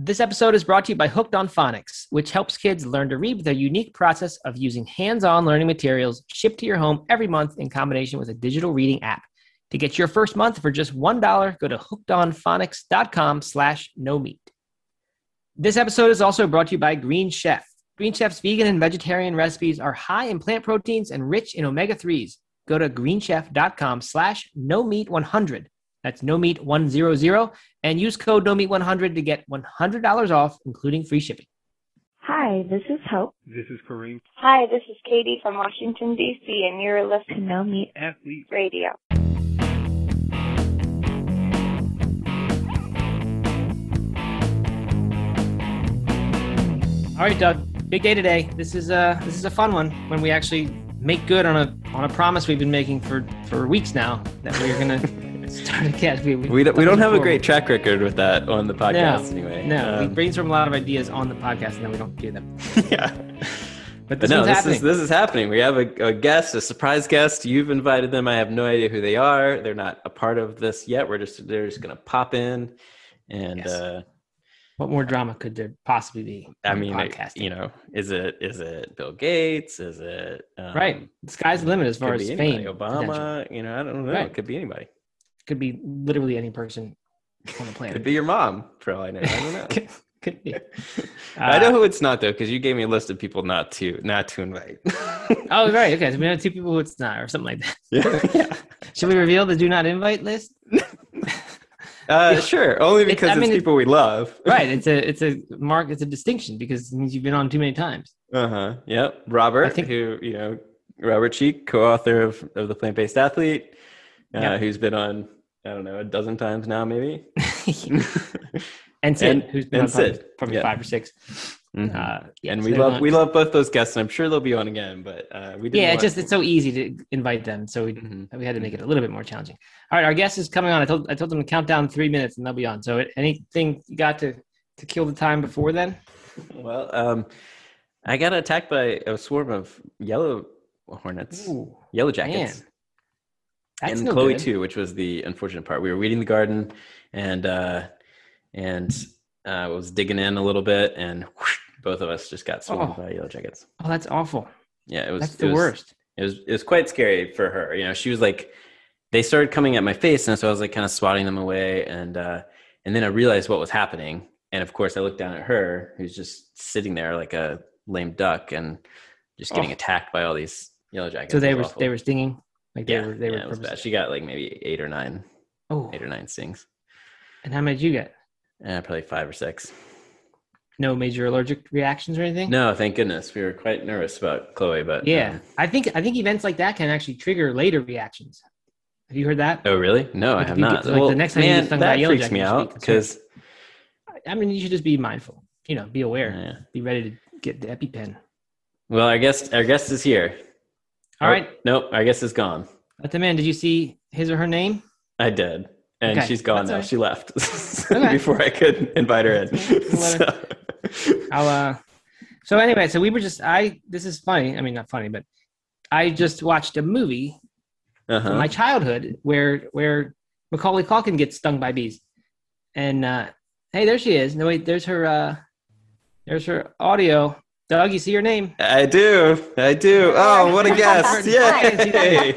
This episode is brought to you by Hooked on Phonics, which helps kids learn to read with a unique process of using hands-on learning materials shipped to your home every month in combination with a digital reading app. To get your first month for just $1, go to hookedonphonics.com slash no meat. This episode is also brought to you by Green Chef. Green Chef's vegan and vegetarian recipes are high in plant proteins and rich in omega-3s. Go to greenchef.com slash no meat 100 that's no meat 100 and use code no meat 100 to get $100 off, including free shipping. Hi, this is Hope. This is Kareem. Hi, this is Katie from Washington, D.C., and you're listening to No Meat Athlete Radio. All right, Doug. Big day today. This is a this is a fun one when we actually make good on a on a promise we've been making for for weeks now that we're gonna start a. We, we, we don't, we don't have a great track record with that on the podcast no, anyway. No, um, we brainstorm a lot of ideas on the podcast and then we don't do them. yeah. But, this but no, this happening. is this is happening. We have a, a, guest, a surprise guest. You've invited them. I have no idea who they are. They're not a part of this yet. We're just they're just gonna pop in, and yes. uh, what more drama could there possibly be? I mean, podcasting? you know, is it is it Bill Gates? Is it um, right? The sky's the limit as far as anybody. fame. Obama, you know, I don't know. Right. It could be anybody. Could be literally any person on the planet. could be your mom, for all I know. I don't know. could, could be. Uh, I know who it's not though, because you gave me a list of people not to not to invite. oh, right. Okay, so we have two people who it's not, or something like that. Yeah. yeah. Should we reveal the do not invite list? Uh, sure, only because it's, I mean, it's people we love. right. It's a it's a mark. It's a distinction because it means you've been on too many times. Uh huh. Yep. Robert, I think, who you know, Robert Cheeke, co-author of of the Plant Based Athlete, uh, yep. who's been on I don't know a dozen times now, maybe. and Sid, and, who's been on Sid. probably, probably yep. five or 6 mm-hmm. uh, yeah, and so we love on. we love both those guests, and I'm sure they'll be on again. But uh, we yeah, it's just it's so easy to invite them, so we mm-hmm. we had to make it a little bit more challenging. All right, our guest is coming on. I told I told them to count down three minutes, and they'll be on. So anything you got to to kill the time before then? Well, um, I got attacked by a swarm of yellow hornets, Ooh, yellow jackets. And no Chloe good. too, which was the unfortunate part. We were weeding the garden, and uh, and uh, was digging in a little bit, and whoosh, both of us just got swarmed oh. by yellow jackets. Oh, that's awful. Yeah, it was. That's the it was, worst. It was. It was quite scary for her. You know, she was like, they started coming at my face, and so I was like, kind of swatting them away, and uh, and then I realized what was happening, and of course, I looked down at her, who's just sitting there like a lame duck, and just getting oh. attacked by all these yellow jackets. So they were awful. they were stinging. Like they yeah, were, they yeah, were. It was bad. She got like maybe eight or nine. Oh, eight or nine stings. And how many did you get? Uh, probably five or six. No major allergic reactions or anything? No, thank goodness. We were quite nervous about Chloe, but yeah, um, I think I think events like that can actually trigger later reactions. Have you heard that? Oh, really? No, like I have not. Get, like well, the next time man, you get that freaks me out because. I mean, you should just be mindful. You know, be aware. Yeah. Be ready to get the EpiPen. Well, our guest, our guest is here. All oh, right. Nope, our guest is gone. Let them in. Did you see his or her name? I did and okay. she's gone That's now. Right. She left okay. before I could invite her in. so. I'll uh. So anyway, so we were just I. This is funny. I mean, not funny, but I just watched a movie uh-huh. from my childhood where where Macaulay Culkin gets stung by bees, and uh, hey, there she is. No wait, there's her. uh There's her audio. Doug, you see your name? I do. I do. Oh, what a guest! Yay!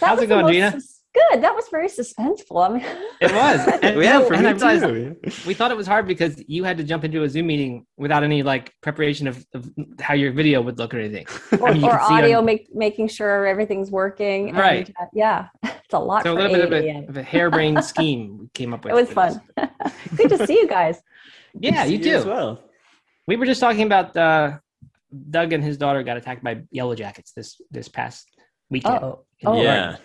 How's it going, Gina? good. That was very suspenseful. I mean, it was. And, yeah, for me too. We thought it was hard because you had to jump into a Zoom meeting without any like preparation of, of how your video would look or anything, or, I mean, or audio, on... make, making sure everything's working. And, right. Uh, yeah, it's a lot. So a little bit of a, of a harebrained scheme we came up with. It was fun. good to see you guys. Yeah, you, you as well. We were just talking about uh, Doug and his daughter got attacked by yellow jackets this this past weekend. Oh, oh yeah. Right.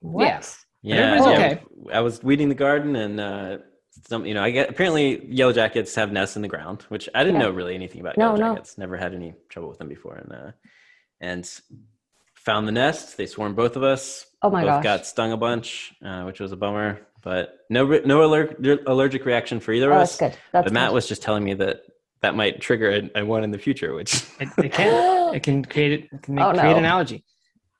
What? Yes. Yeah. yeah. Okay. I was weeding the garden and uh, some, you know, I get apparently yellow jackets have nests in the ground, which I didn't yeah. know really anything about no, yellow jackets. No. Never had any trouble with them before, and uh, and found the nest. They swarmed both of us. Oh my both gosh! Got stung a bunch, uh, which was a bummer. But no, no aller- allergic reaction for either oh, of us. That's good. That's but Matt good. was just telling me that that might trigger a, a one in the future, which it, it can. it can create it can make, oh, create an allergy.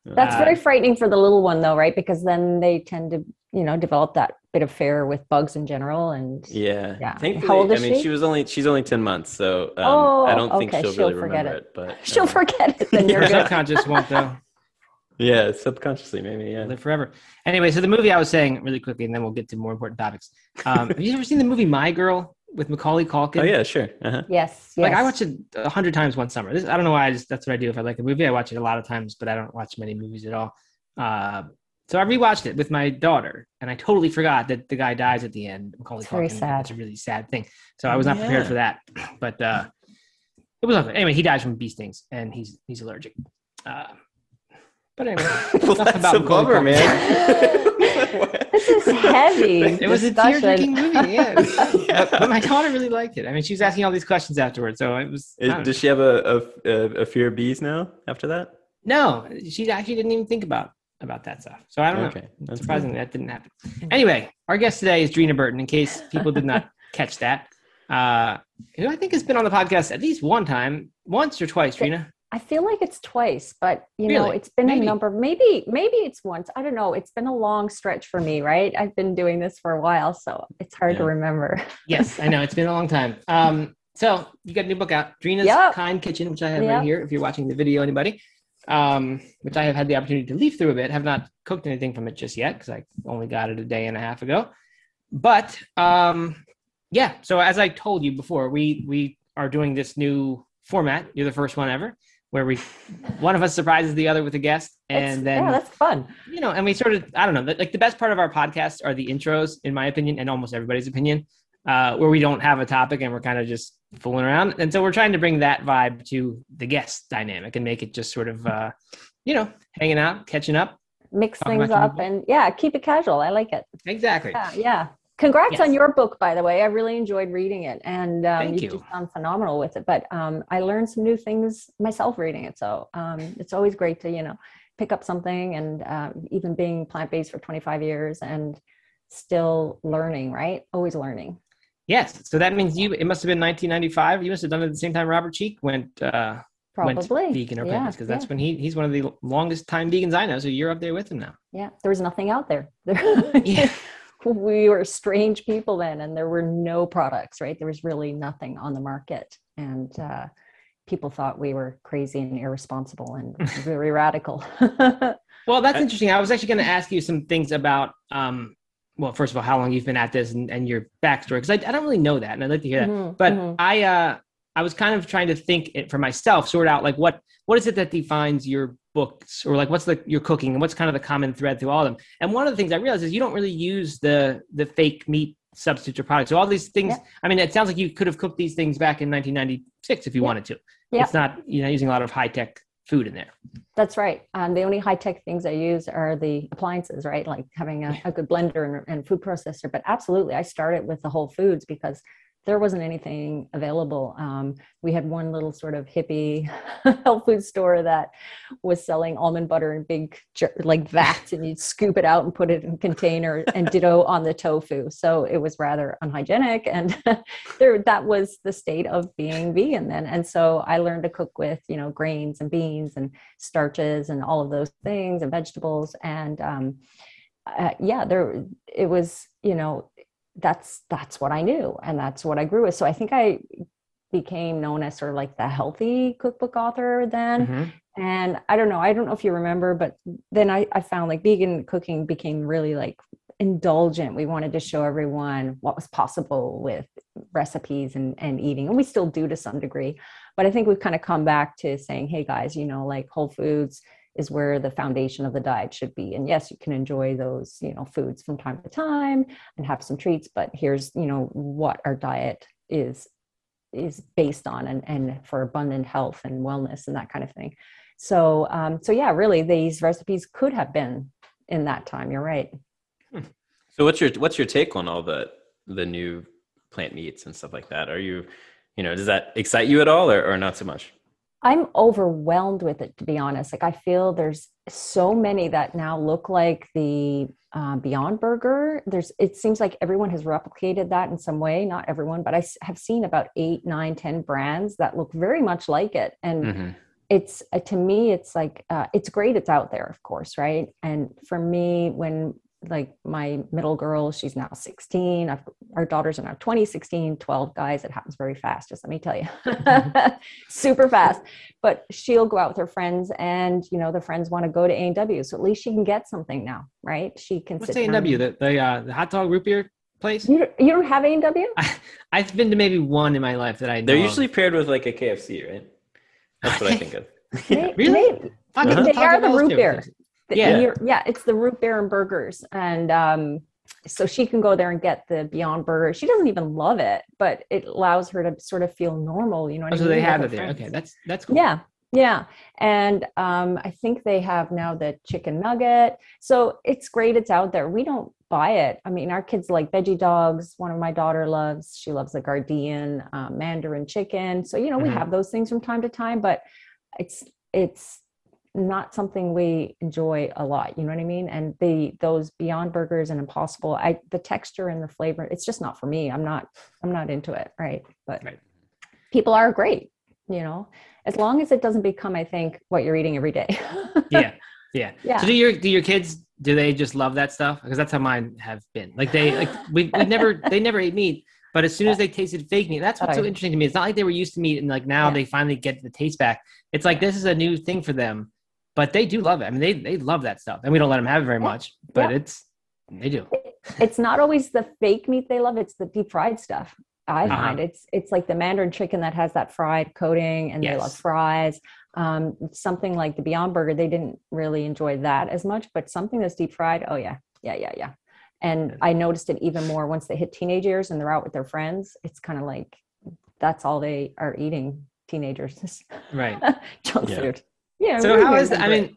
That's uh, very frightening for the little one, though, right? Because then they tend to you know, develop that bit of fear with bugs in general. And Yeah. Yeah. Thankfully, How old is I mean, she? she? was only she's only ten months, so um, Oh, I don't think she'll, she'll really forget remember it. it. But she'll uh, forget it. Then you're Your good. subconscious won't though. Yeah, subconsciously, maybe. Yeah. Live forever. Anyway, so the movie I was saying really quickly, and then we'll get to more important topics. Um, have you ever seen the movie My Girl with Macaulay Culkin? Oh yeah, sure. Uh-huh. Yes, yes. Like I watch it a hundred times one summer. This, I don't know why. I just that's what I do. If I like a movie, I watch it a lot of times, but I don't watch many movies at all. Uh, so I rewatched it with my daughter, and I totally forgot that the guy dies at the end. Macaulay It's very sad. It's a really sad thing. So I was not prepared for that. But uh, it was okay. Anyway, he dies from bee stings, and he's he's allergic. Uh, but anyway, well, enough that's about a Macaulay bummer, man. This is heavy. It was a discussion. tear-jerking movie. Yeah, it was- but, but my daughter really liked it. I mean, she was asking all these questions afterwards, so it was. I Is- know. Does she have a, a, a, a fear of bees now after that? No, she actually didn't even think about about that stuff. So I don't Okay, know. that's Surprisingly, that didn't happen. Anyway, our guest today is Dreena Burton. In case people did not catch that, uh, who I think has been on the podcast at least one time, once or twice. Dreena. I feel like it's twice, but you know, it's been Maybe. a number. Maybe, maybe it's once. I don't know. It's been a long stretch for me, right? I've been doing this for a while, so it's hard to remember. Yes, I know it's been a long time. Um, so you got a new book out, Dreena's Yep. Kind Kitchen, which I have Yep. right here. If you're watching the video, anybody, um, which I have had the opportunity to leaf through a bit, have not cooked anything from it just yet because I only got it a day and a half ago. But um, yeah, so as I told you before, we we are doing this new format. You're the first one ever, where we one of us surprises the other with a guest, It's- and then yeah, that's fun. you know, and we sort of, I don't know, like the best part of our podcast are the intros, in my opinion, and almost everybody's opinion, uh, where we don't have a topic and we're kind of just fooling around. And so we're trying to bring that vibe to the guest dynamic and make it just sort of, uh, you know, hanging out, catching up. Mix things up and yeah, keep it casual. I like it. Exactly. Yeah, yeah. Congrats Yes. on your book, by the way. I really enjoyed reading it, and um, Thank you've you. just done phenomenal with it. But um, I learned some new things myself reading it, so um, it's always great to you know pick up something. And um, even being plant based for 25 years and still learning, right? Always learning. Yes. So that means you, it must have been 1995. You must have done it at the same time Robert Cheeke went, uh, went Probably vegan or Yeah, plant because that's yeah. when he, he's one of the longest time vegans I know. So you're up there with him now. yeah. There was nothing out there. Yeah. We were strange people then, and there were no products. Right? There was really nothing on the market, and uh, people thought we were crazy and irresponsible and very radical. Well, that's interesting. I was actually going to ask you some things about, um, well, first of all, how long you've been at this and, and your backstory, because I, I don't really know that, and I'd like to hear that. Mhm, But mhm. I, uh, I was kind of trying to think it for myself, sort out like what what is it that defines your books, or like what's the your cooking, and what's kind of the common thread through all of them. And one of the things I realized is you don't really use the the fake meat substitutes or products. So all these things. Yeah. I mean, it sounds like you could have cooked these things back in 1996 if you Yeah. wanted to. Yeah. It's not you know using a lot of high tech food in there. That's right. Um, the only high tech things I use are the appliances, right? Like having a, a good blender and, and food processor. But absolutely, I started with the whole foods because there wasn't anything available. Um, we had one little sort of hippie health food store that was selling almond butter in big like vats, and you'd scoop it out and put it in a container, and ditto on the tofu. So it was rather unhygienic, and there that was the state of being vegan then. And so I learned to cook with you know grains and beans and starches and all of those things and vegetables and um, uh, yeah there it was you know that's that's what i knew and that's what i grew with. So i think i became known as sort of like the healthy cookbook author then. Mhm. and i don't know i don't know if you remember but then i, I found like vegan cooking became really like indulgent. We wanted to show everyone what was possible with recipes and, and eating and we still do to some degree. But i think we've kind of come back to saying hey guys you know like whole foods is where the foundation of the diet should be. And yes you can enjoy those you know foods from time to time and have some treats but here's you know what our diet is is based on and, and for abundant health and wellness and that kind of thing. So um so yeah really these recipes could have been in that time. You're right. So what's your what's your take on all the the new plant meats and stuff like that? Are you, you know, does that excite you at all, or, or not so much? I'm overwhelmed with it, to be honest. Like, I feel there's so many that now look like the uh, Beyond Burger. There's, it seems like everyone has replicated that in some way. Not everyone, but I have seen about eight, nine, ten brands that look very much like it. And hmm it's uh, to me, it's like uh, it's great. It's out there, of course, right? And for me, when like my middle girl, she's now 16. I've, our daughters are now 20, 16, 12 guys. It happens very fast, just let me tell you. Super fast. But she'll go out with her friends and, you know, the friends want to go to A&W. So at least she can get something now, right? She can What's sit A&W? down- The, the, uh, the hot dog root beer place? You, don't- you don't have A&W? I, I've been to maybe one in my life that I know They're of. usually paired with like a KFC, right? That's what I think of. May- Really? maybe. Fuck, They- I'm they are the root two. beer. The- Yeah. yeah, it's the root beer and burgers. And um, so she can go there and get the Beyond Burger. She doesn't even love it, but it allows her to sort of feel normal. You know what Oh, I so mean? they have it there. friends. Okay, that's that's cool. Yeah, yeah. And um, I think they have now the chicken nugget. So it's great. It's out there. We don't buy it. I mean, our kids like veggie dogs. One of my daughter loves. She loves the Gardein um, Mandarin chicken. So you know, we Mhm. have those things from time to time, but it's it's not something we enjoy a lot. You know what I mean? And the those Beyond Burgers and Impossible, I the texture and the flavor, it's just not for me. I'm not I'm not into it. Right. But Right. people are great. You know, as long as it doesn't become, I think, what you're eating every day. yeah, yeah. Yeah. So do your do your kids do they just love that stuff? Because that's how mine have been. Like they like we we never they never ate meat, but as soon as they tasted fake meat, that's what's so interesting to me. It's not like they were used to meat and like now Yeah. they finally get the taste back. It's like this is a new thing for them, but they do love it. I mean, they they love that stuff, and we don't let them have it very Yeah. much, but Yeah. it's they do. it's not always the fake meat they love; it's the deep fried stuff. I Uh-huh. find it's it's like the Mandarin chicken that has that fried coating, and they love fries. Um, something like the Beyond Burger, they didn't really enjoy that as much, but something that's deep fried, oh yeah, yeah, yeah, yeah. And I noticed it even more once they hit teenage years and they're out with their friends. It's kind of like that's all they are eating. Teenagers, Right. junk Yeah. food. Yeah. So how is that? I mean,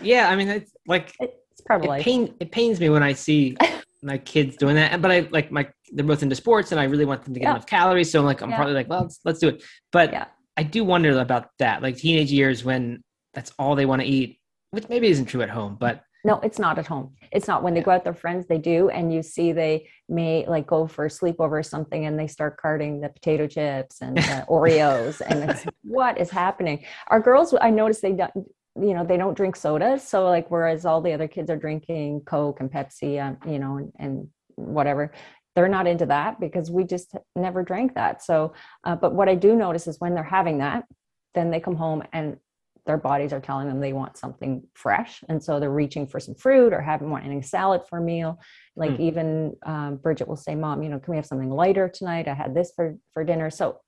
yeah, I mean, it's like it's probably it pain it pains me when I see my kids doing that. But I like my they're both into sports, and I really want them to get Yeah. enough calories. So I'm like, I'm Yeah. probably like, well, let's, let's do it. But Yeah. I do wonder about that, like teenage years when that's all they want to eat, which maybe isn't true at home, but No, it's not at home. It's not when they Yeah. go out with their friends, they do. And you see they may like go for a sleepover or something and they start carting the potato chips and the Oreos. And it's what is happening? Our girls, I noticed they don't, you know, they don't drink sodas. So like, whereas all the other kids are drinking Coke and Pepsi, um, you know, and, and whatever, they're not into that because we just never drank that. So, uh, but what I do notice is when they're having that, then they come home and their bodies are telling them they want something fresh and so they're reaching for some fruit or having wanting salad for a meal. Like Hmm. even um, bridget will say mom you know can we have something lighter tonight? I had this for for dinner. So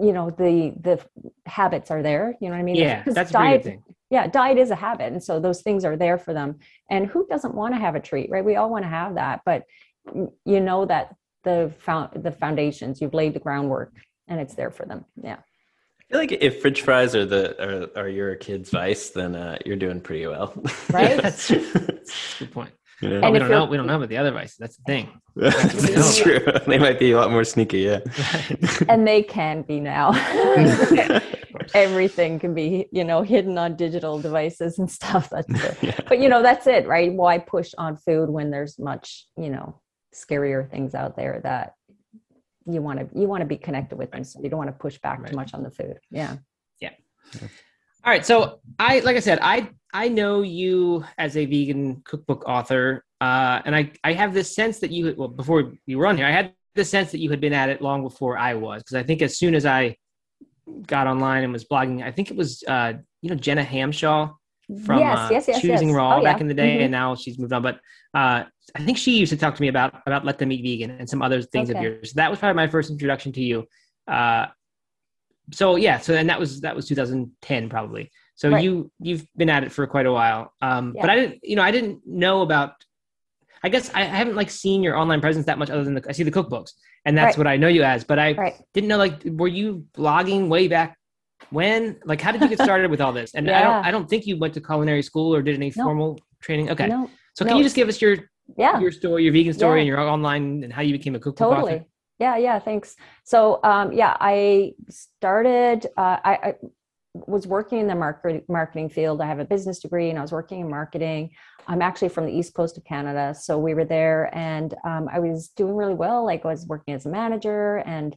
you know the the habits are there you know what i mean? Yeah, that's diet thing. yeah diet is a habit and so those things are there for them. And who doesn't want to have a treat right? We all want to have that but you know that the found the foundations you've laid the groundwork and it's there for them yeah feel like if French fries are the are, are your kid's vice, then uh, you're doing pretty well. Right? That's, that's a good point. Yeah. And we don't know. We don't know about the other vices. That's the thing. That's true. They might be a lot more sneaky. Yeah. and they can be now everything can be you know hidden on digital devices and stuff that's it. Yeah. but you know that's it right why push on food when there's much you know scarier things out there that you want to you want to be connected with them so you don't want to push back Right. too much on the food yeah Yeah. All right. So I, like I said, I I know you as a vegan cookbook author, uh, and I I have this sense that you well before you were on here, I had the sense that you had been at it long before I was because I think as soon as I got online and was blogging, I think it was uh, you know Gena Hamshaw from yes uh, yes yes Choosing yes. Raw Oh, yeah. back in the day, Mhm. and now she's moved on. But uh, I think she used to talk to me about about Let Them Eat Vegan and some other things of yours. That was probably my first introduction to you. Uh, so yeah, so and that was that was 2010 probably. So Right. you you've been at it for quite a while. Um, but I didn't you know I didn't know about. I guess I haven't like seen your online presence that much other than the, I see the cookbooks and that's Right. what I know you as. But I right didn't know like were you blogging way back when? Like how did you get started with all this? And I don't I don't think you went to culinary school or did any No. formal training. Okay. no so can no, you just give us your yeah your story, your vegan story Yeah. and your online and how you became a cookbook totally author? yeah yeah thanks so um yeah i started uh, I, I was working in the market, marketing field i have a business degree and i was working in marketing i'm actually from the east coast of canada so we were there and um, i was doing really well like i was working as a manager and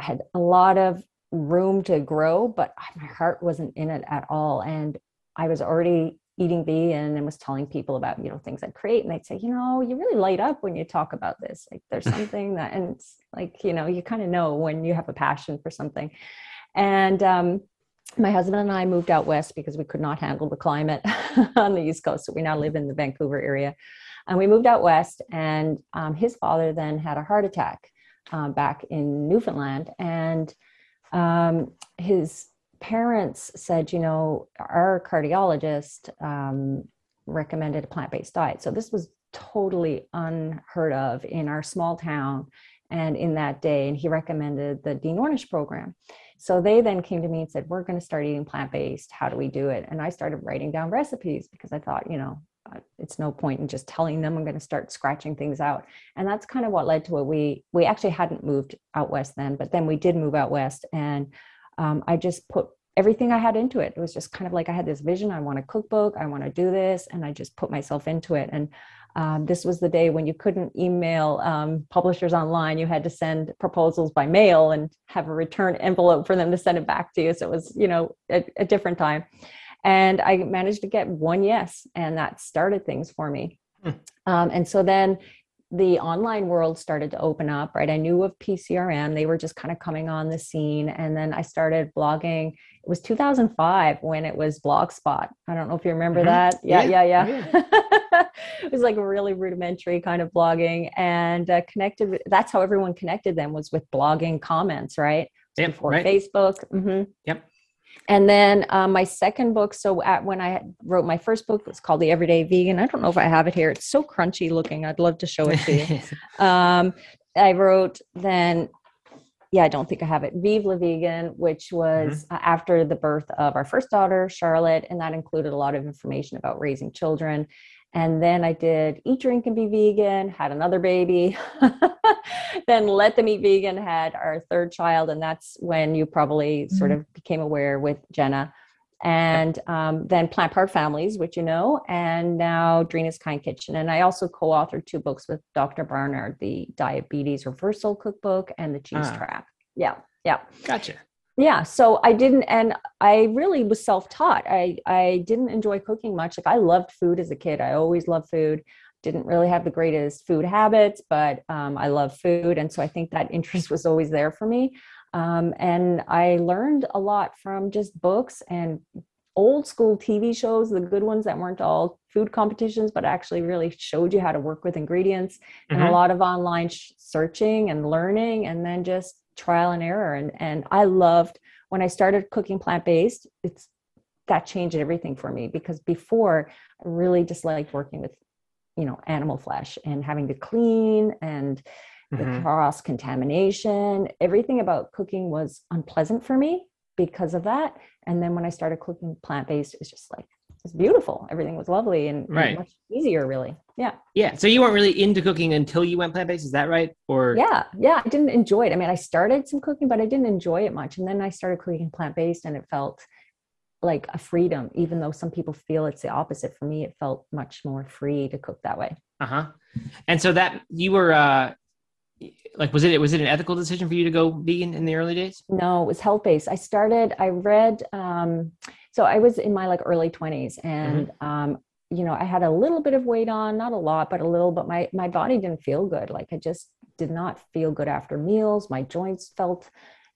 i had a lot of room to grow but my heart wasn't in it at all and i was already eating vegan and was telling people about you know things I'd create, and they'd say, you know, you really light up when you talk about this. Like there's something that, and it's like you know, you kind of know when you have a passion for something. And um, my husband and I moved out west because we could not handle the climate on the East Coast. So we now live in the Vancouver area. And we moved out west, and um, his father then had a heart attack um, back in Newfoundland. And um, his parents said, you know, our cardiologist um, recommended a plant based diet. So this was totally unheard of in our small town and in that day. And he recommended the Dean Ornish program. So they then came to me and said, We're going to start eating plant based. How do we do it? And I started writing down recipes because I thought, you know, it's no point in just telling them I'm going to start scratching things out. And that's kind of what led to it. We we actually hadn't moved out west then, but then we did move out west, and um, I just put everything I had into it. It was just kind of like I had this vision. I want a cookbook. I want to do this, and I just put myself into it. And um, this was the day when you couldn't email um, publishers online. You had to send proposals by mail and have a return envelope for them to send it back to you. So it was, you know, a, a different time. And I managed to get one yes, and that started things for me. Hmm. Um, and so then the online world started to open up, right? I knew of PCRM, they were just kind of coming on the scene. And then I started blogging. It was 2005 when it was Blogspot. I don't know if you remember mm-hmm. that. Yeah, yeah, yeah. yeah. it was like a really rudimentary kind of blogging and uh, connected. That's how everyone connected them was with blogging comments, right? Yep, Before right. Facebook. Mm-hmm. Yep and then um, my second book so at, when i wrote my first book it's called the everyday vegan. I don't know if i have it here. It's so crunchy looking. I'd love to show it to you. Um, i wrote then yeah i don't think i have it vive la vegan which was mm-hmm. after the birth of our first daughter charlotte and that included a lot of information about raising children and then I did eat, drink, and be vegan, had another baby, then let them eat vegan, had our third child. And that's when you probably mm-hmm. sort of became aware with Gena. And um, then Plant Powered Families, which you know, and now Drina's Kind Kitchen. And I also co authored two books with Dr. Barnard the Diabetes Reversal Cookbook and the Cheese ah. Trap. Yeah. Yeah. Gotcha yeah so i didn't and i really was self-taught i i didn't enjoy cooking much like i loved food as a kid i always loved food didn't really have the greatest food habits but um, i love food and so i think that interest was always there for me um, and i learned a lot from just books and old school tv shows the good ones that weren't all food competitions but actually really showed you how to work with ingredients mm-hmm. and a mm-hmm. lot of online sh- searching and learning and then just trial and error. And and I loved when I started cooking plant-based it's that changed everything for me because before I really disliked working with you know animal flesh and having to clean and mm-hmm. the cross contamination everything about cooking was unpleasant for me because of that. And then when I started cooking plant-based it's just like was beautiful. Everything was lovely and, right. and much easier, really. Yeah. Yeah. So you weren't really into cooking until you went plant based. Is that right? Or yeah, yeah. I didn't enjoy it. I mean, I started some cooking, but I didn't enjoy it much. And then I started cooking plant based, and it felt like a freedom. Even though some people feel it's the opposite, for me, it felt much more free to cook that way. Uh huh. And so that you were. uh like was it was it an ethical decision for you to go vegan in the early days no it was health based i started i read um so I was in my like early 20s and mm-hmm. um, you know, I had a little bit of weight on, not a lot, but a little, but my my body didn't feel good. Like I just did not feel good after meals. My joints felt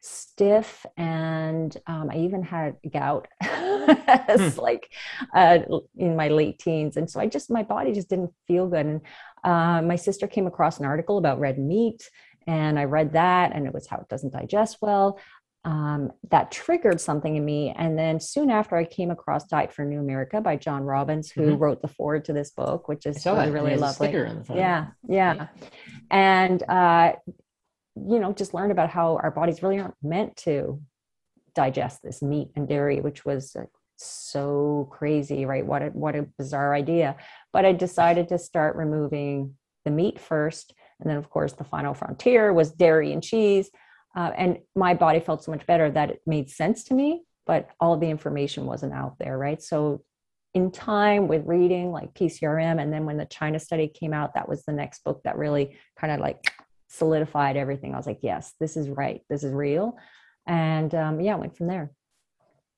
stiff and um, i even had gout hmm. like uh, in my late teens and so i just my body just didn't feel good and uh, my sister came across an article about red meat and i read that and it was how it doesn't digest well um, that triggered something in me. And then soon after, I came across Diet for New America by John Robbins, who mm-hmm. wrote the foreword to this book, which is really, really lovely. Yeah, yeah, and uh, you know, just learned about how our bodies really aren't meant to digest this meat and dairy, which was so crazy, right? What a what a bizarre idea. But I decided to start removing the meat first, and then of course the final frontier was dairy and cheese uh, and my body felt so much better that it made sense to me but all the information wasn't out there right? So in time with reading like pcrm and then when the china study came out that was the next book that really kind of like solidified everything. I was like yes this is right. This is real. And um, yeah I went from there.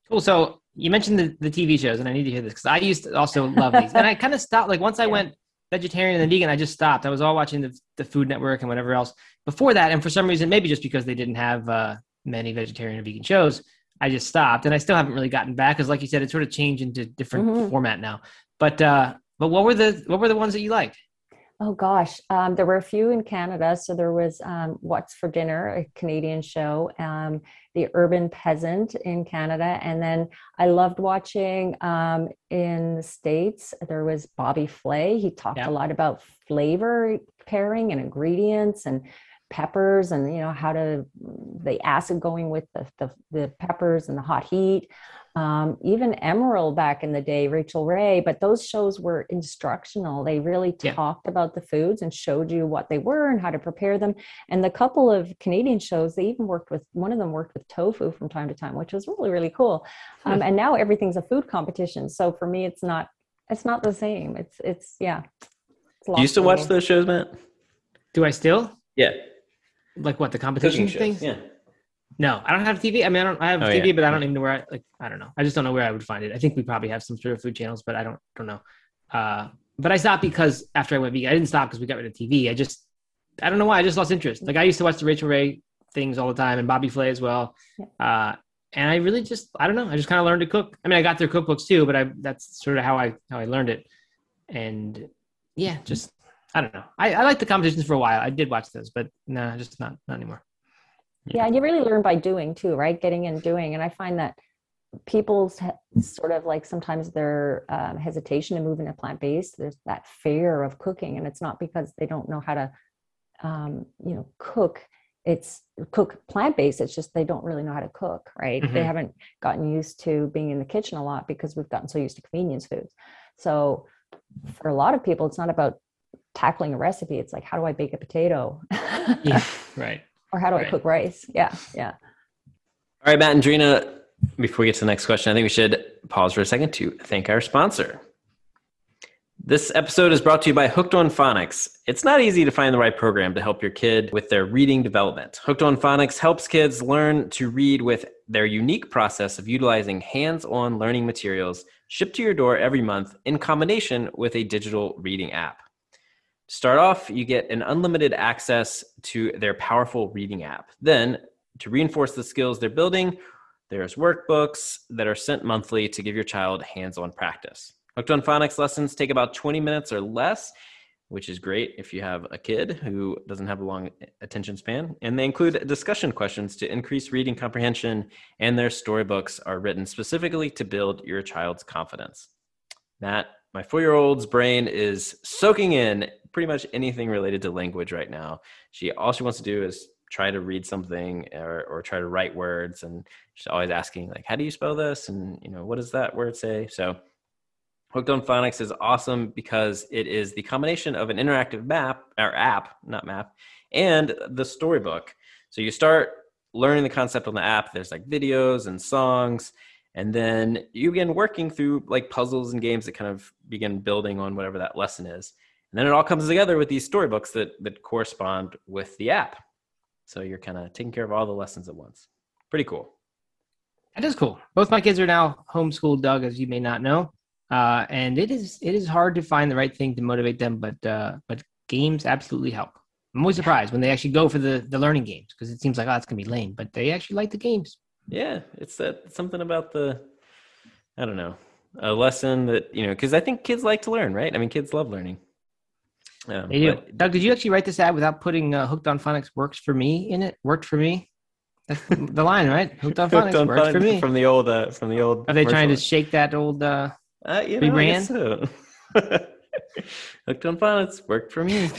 Cool. So you mentioned the, the TV shows, and I need to hear this because I used to also love these, and I kind of stopped. Like once I Yeah. went vegetarian and vegan, I just stopped. I was all watching the the Food Network and whatever else before that, and for some reason, maybe just because they didn't have uh, many vegetarian and vegan shows, I just stopped, and I still haven't really gotten back because, like you said, it's sort of changed into different Mhm. format now. But uh, but what were the what were the ones that you liked? Oh gosh, um, there were a few in Canada. So there was um, What's for Dinner, a Canadian show, um, The Urban Peasant in Canada, and then I loved watching um, in the states. There was Bobby Flay. He talked Yeah. a lot about flavor pairing and ingredients and peppers and you know how to the acid going with the the, the peppers and the hot heat um, even Emeril back in the day, Rachael Ray, but those shows were instructional. They really Yeah. talked about the foods and showed you what they were and how to prepare them. And the couple of Canadian shows, they even worked with one of them worked with tofu from time to time, which was really really cool. Um, and now everything's a food competition. So for me, it's not it's not the same. It's it's yeah. It's You used to watch those shows, Matt? Do I still Yeah, like what the competition cooking things? shows. Yeah. No, I don't have TV. I mean, I don't. I have Oh, TV, yeah. but I don't even know where. I like. I don't know. I just don't know where I would find it. I think we probably have some sort of food channels, but I don't. Don't know. Uh, but I stopped because after I went vegan, I didn't stop because we got rid of TV. I just. I don't know why. I just lost interest. Like I used to watch the Rachael Ray things all the time and Bobby Flay as well. Yeah. Uh, and I really just. I don't know. I just kind of learned to cook. I mean, I got their cookbooks too, but I. That's sort of how I how I learned it. And yeah, just. I don't know. I, I liked the competitions for a while. I did watch those, but no, just not not anymore. Yeah and you really learn by doing too right? Getting and doing and i find that people's sort of like sometimes their um, hesitation to move into plant-based there's that fear of cooking and it's not because they don't know how to um, you know cook. It's cook plant-based it's just they don't really know how to cook right? They Mhm. haven't gotten used to being in the kitchen a lot because we've gotten so used to convenience foods. So for a lot of people it's not about tackling a recipe it's like how do i bake a potato? Yeah, right. Or how do Right. i cook rice yeah yeah All right, Matt and Dreena, before we get to the next question, I think we should pause for a second to thank our sponsor. This episode is brought to you by Hooked on Phonics. It's not easy to find the right program to help your kid with their reading development. Hooked on Phonics helps kids learn to read with their unique process of utilizing hands on learning materials shipped to your door every month in combination with a digital reading app. Start off, you get an unlimited access to their powerful reading app. Then, to reinforce the skills they're building, there's workbooks that are sent monthly to give your child hands on practice. Hooked on Phonics lessons take about 20 minutes or less, which is great if you have a kid who doesn't have a long attention span. And they include discussion questions to increase reading comprehension, and their storybooks are written specifically to build your child's confidence. Matt, my four year old's brain is soaking in pretty much anything related to language right now. She all she wants to do is try to read something or, or try to write words and she's always asking like how do you spell this? And you know what does that word say? So hooked on phonics is awesome because it is the combination of an interactive map or app not map and the storybook. So you start learning the concept on the app. There's like videos and songs and then you begin working through like puzzles and games that kind of begin building on whatever that lesson is and then it all comes together with these storybooks that that correspond with the app so you're kind of taking care of all the lessons at once pretty cool That is cool. Both my kids are now homeschooled, Doug, as you may not know, uh, and it is it is hard to find the right thing to motivate them, but uh, but games absolutely help. I'm always surprised when they actually go for the the learning games because it seems like oh it's gonna be lame, but they actually like the games. Yeah, it's that something about the I don't know a lesson that you know because I think kids like to learn, right? I mean, kids love learning. Um, They do. but- Doug, did you actually write this ad without putting uh, "Hooked on Phonics works for me" in it? Worked for me. That's the line, right? Hooked on Phonics Hooked on works for me. from the old uh, from the old. Are they trying to shake that old? Uh, Uh, you know, rebrand? so. Hooked on phonics worked for me.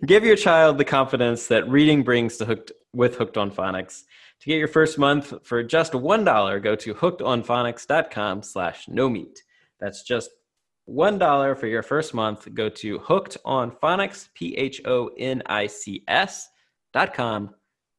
Give your child the confidence that reading brings to hooked with Hooked on Phonics. To get your first month for just one dollar, go to hookedonphonics.com slash no meat. That's just one dollar for your first month. Go to hooked on phonics, P H O N I C S dot com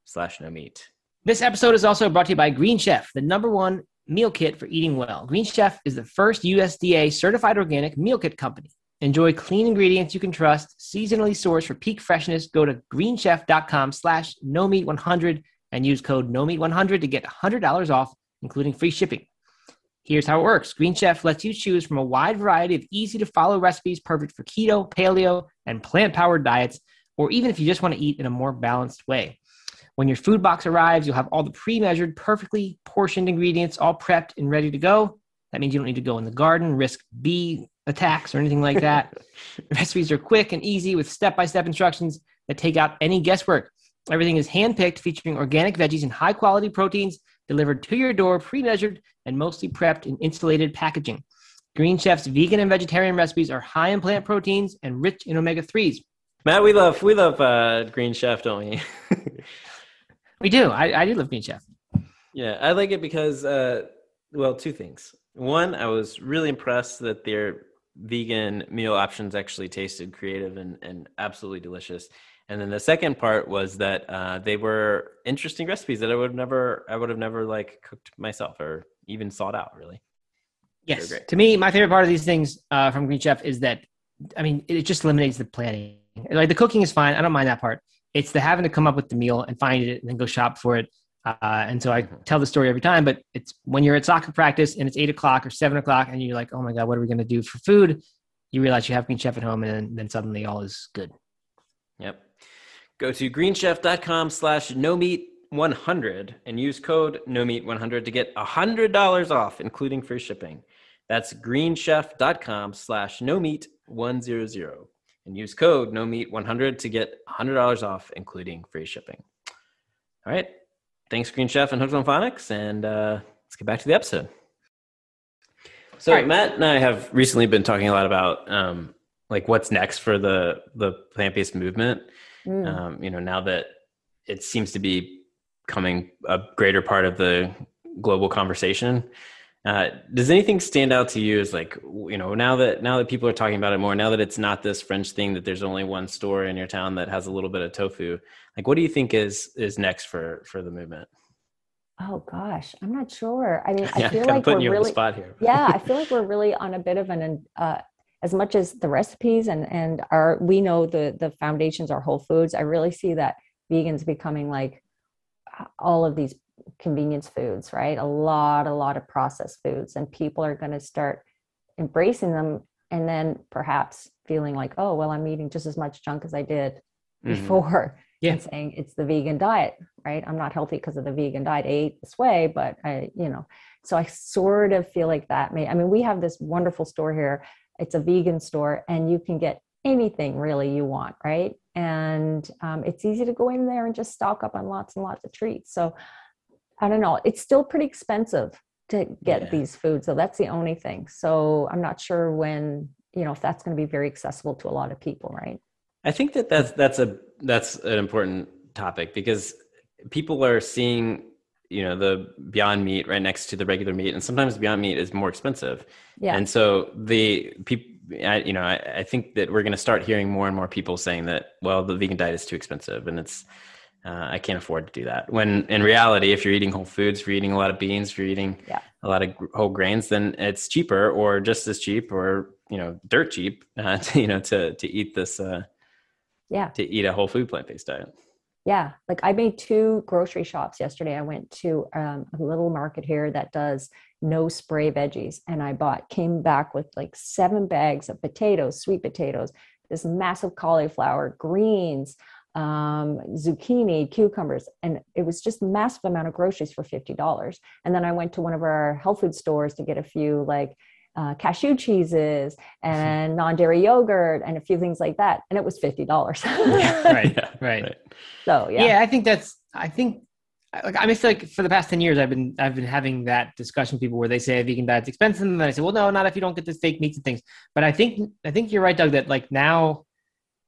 slash no meat. This episode is also brought to you by Green Chef, the number one meal kit for eating well. Green Chef is the first USDA certified organic meal kit company. Enjoy clean ingredients you can trust, seasonally sourced for peak freshness. Go to greenchef.com slash no meat 100 and use code no meat 100 to get $100 off, including free shipping. Here's how it works Green Chef lets you choose from a wide variety of easy to follow recipes perfect for keto, paleo, and plant powered diets, or even if you just want to eat in a more balanced way. When your food box arrives, you'll have all the pre measured, perfectly portioned ingredients all prepped and ready to go. That means you don't need to go in the garden, risk bee attacks or anything like that. Recipes are quick and easy with step by step instructions that take out any guesswork. Everything is handpicked, featuring organic veggies and high quality proteins delivered to your door, pre measured and mostly prepped in insulated packaging. Green Chef's vegan and vegetarian recipes are high in plant proteins and rich in omega 3s. Matt, we love we love uh, Green Chef, don't we? we do. I, I do love Green Chef. Yeah, I like it because, uh, well, two things. One, I was really impressed that their vegan meal options actually tasted creative and, and absolutely delicious. And then the second part was that uh, they were interesting recipes that I would have never, I would have never like cooked myself or even sought out. Really. Yes. To me, my favorite part of these things uh, from Green Chef is that, I mean, it just eliminates the planning. Like the cooking is fine. I don't mind that part. It's the having to come up with the meal and find it and then go shop for it. Uh, and so I mm-hmm. tell the story every time, but it's when you're at soccer practice and it's eight o'clock or seven o'clock and you're like, oh my God, what are we going to do for food? You realize you have Green Chef at home and then, then suddenly all is good. Yep. Go to greenchef.com slash no meat 100 and use code no meat 100 to get $100 off, including free shipping. That's greenchef.com slash no meat 100 and use code no meat 100 to get $100 off, including free shipping. All right. Thanks, Green Chef and Hooked on Phonics. And uh, let's get back to the episode. So right. Matt and I have recently been talking a lot about um, like what's next for the the plant based movement. Mm. Um, you know, now that it seems to be coming a greater part of the global conversation. Uh, does anything stand out to you as like you know now that now that people are talking about it more now that it's not this french thing that there's only one store in your town that has a little bit of tofu like what do you think is is next for for the movement oh gosh i'm not sure i mean i yeah, feel like we're really here, yeah i feel like we're really on a bit of an uh, as much as the recipes and and our we know the the foundations are whole foods i really see that vegans becoming like all of these convenience foods right a lot a lot of processed foods and people are going to start embracing them and then perhaps feeling like oh well i'm eating just as much junk as i did mm-hmm. before yeah. and saying it's the vegan diet right i'm not healthy because of the vegan diet i ate this way but i you know so i sort of feel like that may i mean we have this wonderful store here it's a vegan store and you can get anything really you want, right? And um, it's easy to go in there and just stock up on lots and lots of treats. So I don't know. It's still pretty expensive to get yeah. these foods. So that's the only thing. So I'm not sure when, you know, if that's going to be very accessible to a lot of people, right? I think that that's, that's a, that's an important topic because people are seeing you know the beyond meat right next to the regular meat and sometimes beyond meat is more expensive. Yeah. And so the people you know I, I, think that we're going to start hearing more and more people saying that well the vegan diet is too expensive and it's uh, i can't afford to do that. When in reality if you're eating whole foods if you're eating a lot of beans if you're eating yeah. a lot of whole grains then it's cheaper or just as cheap or you know dirt cheap uh, to, you know to to eat this uh, yeah. to eat a whole food plant-based diet yeah like i made two grocery shops yesterday. I went to um, a little market here that does no spray veggies and i bought came back with like seven bags of potatoes sweet potatoes this massive cauliflower greens um, zucchini cucumbers and it was just massive amount of groceries for $50 and then i went to one of our health food stores to get a few like uh, cashew cheeses and non-dairy yogurt and a few things like that and it was $50 yeah, right, right. Right. So yeah. Yeah i think that's i think like I feel like for the past 10 years I've been I've been having that discussion with people where they say a vegan diet's expensive and then I say well no not if you don't get the fake meats and things. But I think I think you're right Doug that like now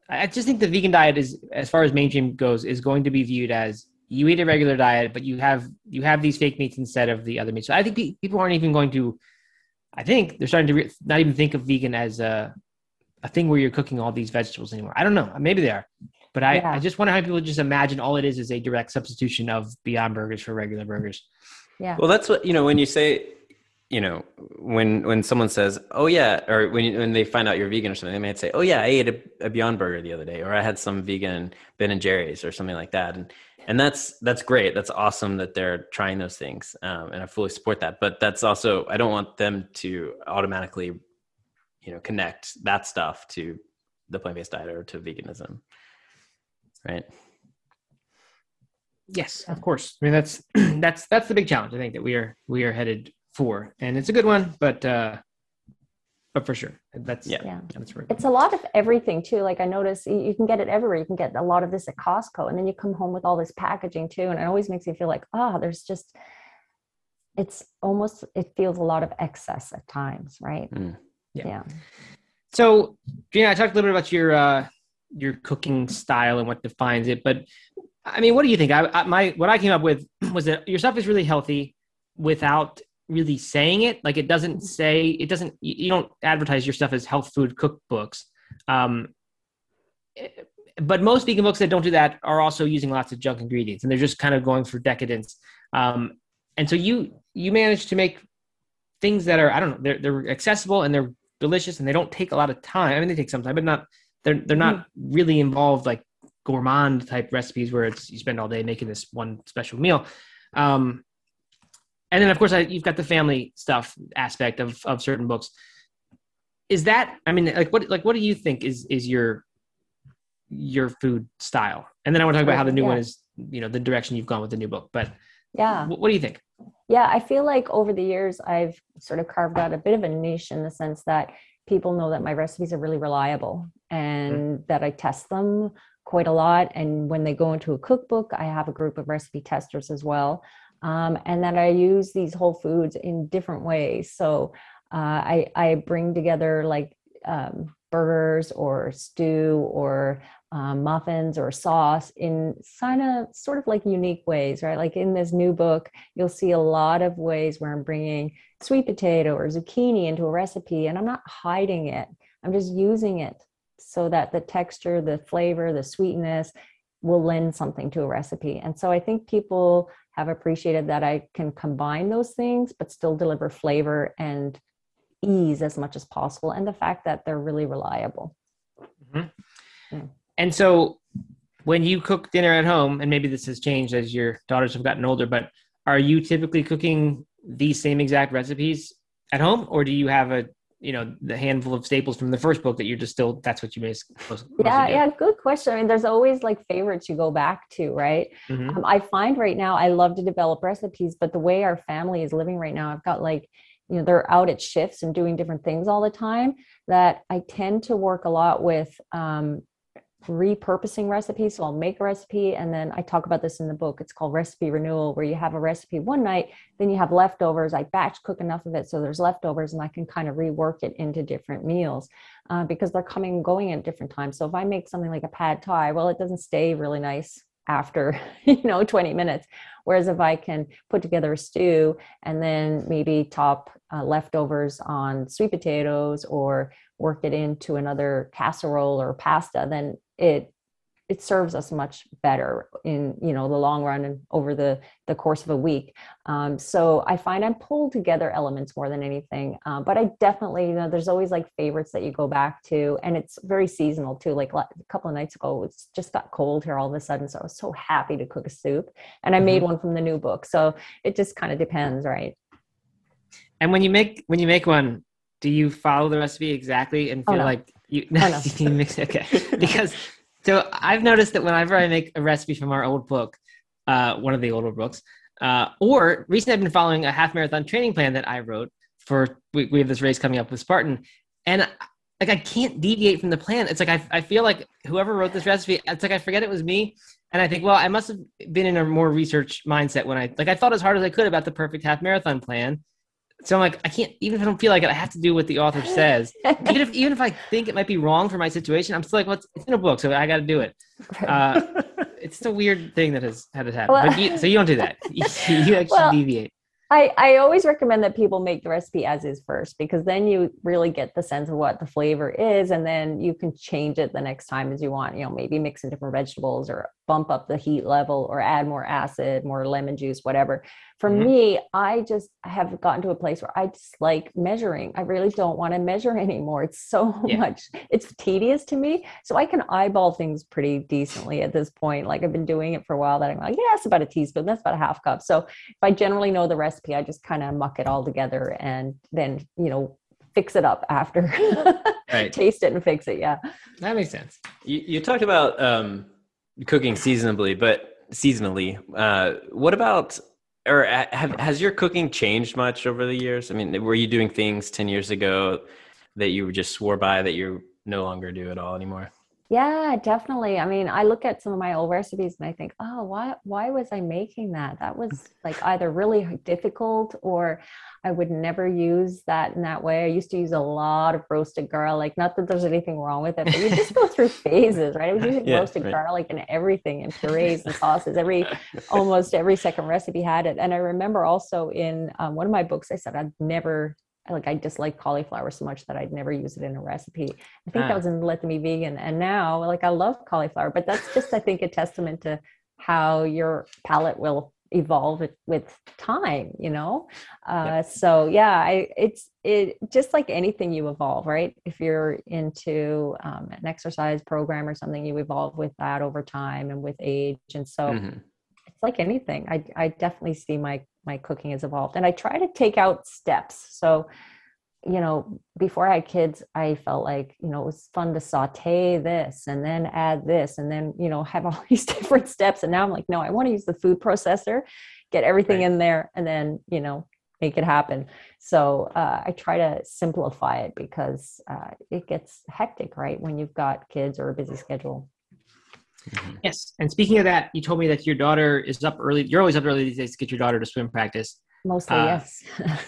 I just think the vegan diet is as far as mainstream goes is going to be viewed as you eat a regular diet but you have you have these fake meats instead of the other meats. So I think people aren't even going to I think they're starting to re- not even think of vegan as a a thing where you're cooking all these vegetables anymore. I don't know. Maybe they are, but I, yeah. I just wonder how people just imagine all it is is a direct substitution of Beyond Burgers for regular burgers. Yeah. Well, that's what you know when you say you know, when when someone says, "Oh yeah," or when when they find out you're vegan or something, they might say, "Oh yeah, I ate a, a Beyond Burger the other day," or "I had some vegan Ben and Jerry's," or something like that. And and that's that's great. That's awesome that they're trying those things, um, and I fully support that. But that's also I don't want them to automatically, you know, connect that stuff to the plant based diet or to veganism, right? Yes, of course. I mean that's that's that's the big challenge I think that we are we are headed for, and it's a good one, but uh, but for sure, that's Yeah. Yeah. that's where It's a lot of everything too. Like I notice you you can get it everywhere. You can get a lot of this at Costco, and then you come home with all this packaging too, and it always makes me feel like, oh, there's just, it's almost it feels a lot of excess at times, right? Mm. Yeah. yeah. So, Gina, I talked a little bit about your uh, your cooking style and what defines it, but I mean, what do you think? I, I my what I came up with was that your stuff is really healthy without really saying it. Like it doesn't say it doesn't. You don't advertise your stuff as health food cookbooks. Um, eh, but most vegan books that don't do that are also using lots of junk ingredients, and they're just kind of going for decadence. Um, and so you you manage to make things that are I don't know they're they're accessible and they're delicious and they don't take a lot of time. I mean, they take some time, but not they're they're not really involved like gourmand type recipes where it's you spend all day making this one special meal. Um, and then of course I, you've got the family stuff aspect of of certain books. Is that I mean like what like what do you think is is your your food style? And then I want to talk about how the new Yeah. one is you know the direction you've gone with the new book. But Yeah. what, what do you think? Yeah, I feel like over the years I've sort of carved out a bit of a niche in the sense that people know that my recipes are really reliable and mm-hmm. that I test them quite a lot. And when they go into a cookbook, I have a group of recipe testers as well. Um, and that I use these whole foods in different ways. So uh, I, I bring together like um, burgers or stew or um, muffins or sauce in kind of sort of like unique ways, right? Like in this new book, you'll see a lot of ways where I'm bringing sweet potato or zucchini into a recipe and I'm not hiding it. I'm just using it so that the texture, the flavor, the sweetness will lend something to a recipe. And so I think people have appreciated that I can combine those things, but still deliver flavor and ease as much as possible. And the fact that they're really reliable. Mm-hmm. And so when you cook dinner at home, and maybe this has changed as your daughters have gotten older, but are you typically cooking these same exact recipes at home, or do you have a you know the handful of staples from the first book that you're just still that's what you most Yeah, yeah, good question. I mean, there's always like favorites you go back to, right? hmm Um, I find right now I love to develop recipes, but the way our family is living right now, I've got like, you know, they're out at shifts and doing different things all the time that I tend to work a lot with um, repurposing recipes. So I'll make a recipe and then I talk about this in the book. It's called recipe renewal, where you have a recipe one night, then you have leftovers. I batch cook enough of it so there's leftovers and I can kind of rework it into different meals uh, because they're coming and going at different times. So if I make something like a pad thai, well, it doesn't stay really nice after you know 20 minutes whereas if i can put together a stew and then maybe top uh, leftovers on sweet potatoes or work it into another casserole or pasta then it it serves us much better in you know the long run and over the the course of a week. Um, so i find i'm pulled together elements more than anything um, but i definitely you know there's always like favorites that you go back to and it's very seasonal too. Like a couple of nights ago it's just got cold here all of a sudden so i was so happy to cook a soup and i made one from the new book. So it just kind of depends right? And when you make when you make one, do you follow the recipe exactly and Oh, feel no. like you, Oh, no. you mix it? okay because so I've noticed that whenever I make a recipe from our old book, uh, one of the older books, uh, or recently I've been following a half marathon training plan that I wrote for we, we have this race coming up with Spartan, and like I can't deviate from the plan. It's like I I feel like whoever wrote this recipe, it's like I forget it was me. And I think, well, I must have been in a more research mindset when I like I thought as hard as I could about the perfect half marathon plan. So I'm like, I can't even if I don't feel like it, I have to do what the author says. even if even if I think it might be wrong for my situation, I'm still like, well, it's, it's in a book, so I got to do it. Uh, it's a weird thing that has had it happen. Well- but you, so you don't do that. You, you actually Well, deviate. I, I always recommend that people make the recipe as is first because then you really get the sense of what the flavor is and then you can change it the next time as you want you know maybe mix in different vegetables or bump up the heat level or add more acid more lemon juice whatever. For mm-hmm. me i just have gotten to a place where i just like measuring. I really don't want to measure anymore. It's so yeah. much it's tedious to me. So i can eyeball things pretty decently at this point. Like i've been doing it for a while that i'm like yeah it's about a teaspoon that's about a half cup. So if i generally know the recipe i just kind of muck it all together and then you know fix it up after right. taste it and fix it yeah that makes sense you, you talked about um cooking seasonably, but seasonally. Uh, what about or have, has your cooking changed much over the years? I mean, were you doing things 10 years ago that you just swore by that you no longer do at all anymore? Yeah, definitely. I mean, I look at some of my old recipes and I think, oh, why why was I making that? That was like either really difficult or I would never use that in that way. I used to use a lot of roasted garlic. Not that there's anything wrong with it, but you just go through phases, right? I was using yeah, roasted right. garlic and everything and purees and sauces. Every almost every second recipe had it. And I remember also in um, one of my books, I said I'd never like I disliked cauliflower so much that I'd never use it in a recipe. I think ah. that was in Let Them Eat Vegan. And now like I love cauliflower, but that's just I think a testament to how your palate will evolve with time, you know? Uh, yeah. so yeah, I, it's it just like anything you evolve, right? If you're into um, an exercise program or something, you evolve with that over time and with age. And so mm-hmm. it's like anything. I, I definitely see my my cooking has evolved and i try to take out steps. So you know before i had kids i felt like you know it was fun to saute this and then add this and then you know have all these different steps. And now i'm like no i want to use the food processor get everything right. in there and then you know make it happen. So uh, i try to simplify it because uh, it gets hectic right when you've got kids or a busy schedule Mm-hmm. Yes. And speaking of that, you told me that your daughter is up early. You're always up early these days to get your daughter to swim practice. Mostly, uh, yes.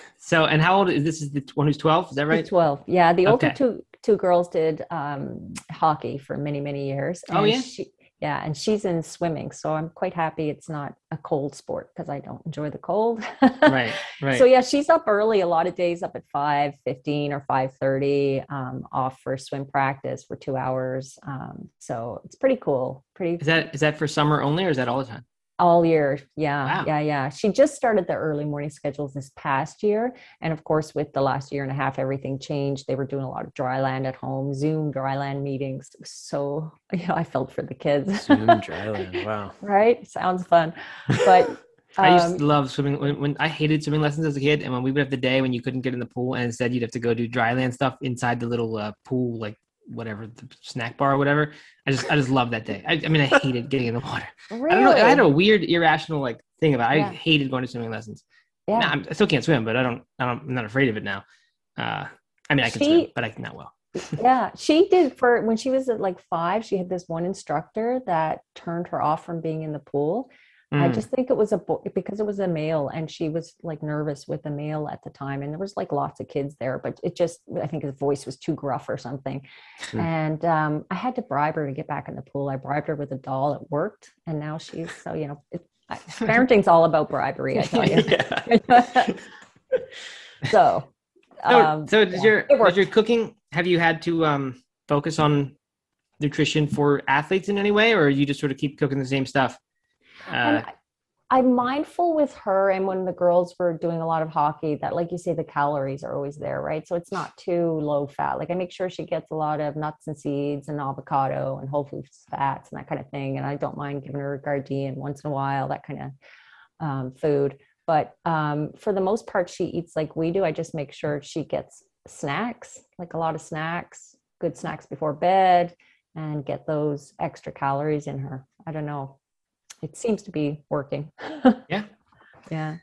so, and how old is this? Is the one who's 12? Is that right? She's 12. Yeah. The older okay. two two girls did um, hockey for many many years. oh yeah. She, yeah and she's in swimming so i'm quite happy it's not a cold sport because i don't enjoy the cold. Right right. so yeah she's up early a lot of days up at 5 15 or 5 30 um, off for swim practice for two hours um, so it's pretty cool pretty is that is that for summer only or is that all the time all year. Yeah wow. yeah yeah. She just started the early morning schedules this past year and of course with the last year and a half everything changed. They were doing a lot of dry land at home zoom dry land meetings. So you know i felt for the kids. Zoom dry land wow. Right? Sounds fun. But I used to um, love swimming when, when, I hated swimming lessons as a kid, and when we would have the day when you couldn't get in the pool, and instead you'd have to go do dry land stuff inside the little uh, pool, like whatever the snack bar or whatever. I just I just love that day. I, I mean I hated getting in the water. Really? I don't know. I had a weird irrational like thing about. It. I hated going to swimming lessons. Yeah. Now, i still can't swim, but I don't, I don't. I'm not afraid of it now. Uh, I mean I can she, swim, but I can not well. yeah, she did for when she was at like five. She had this one instructor that turned her off from being in the pool Mm. I just think it was a boy because it was a male and she was like nervous with a male at the time. And there was like lots of kids there, but it just, I think his voice was too gruff or something. Mm. And um, I had to bribe her to get back in the pool. I bribed her with a doll. It worked. And now she's so, you know, it, parenting's all about bribery, I tell you. so, um, so, does yeah, your, does your cooking, have you had to um, focus on nutrition for athletes in any way, or you just sort of keep cooking the same stuff? Uh, I'm mindful with her and when the girls were doing a lot of hockey that, like you say, the calories are always there, right? So it's not too low fat. Like I make sure she gets a lot of nuts and seeds and avocado and whole foods fats and that kind of thing. And I don't mind giving her a Gardein once in a while, that kind of um, food. But um, for the most part, she eats like we do. I just make sure she gets snacks, like a lot of snacks, good snacks before bed, and get those extra calories in her. I don't know it seems to be working. yeah. Yeah.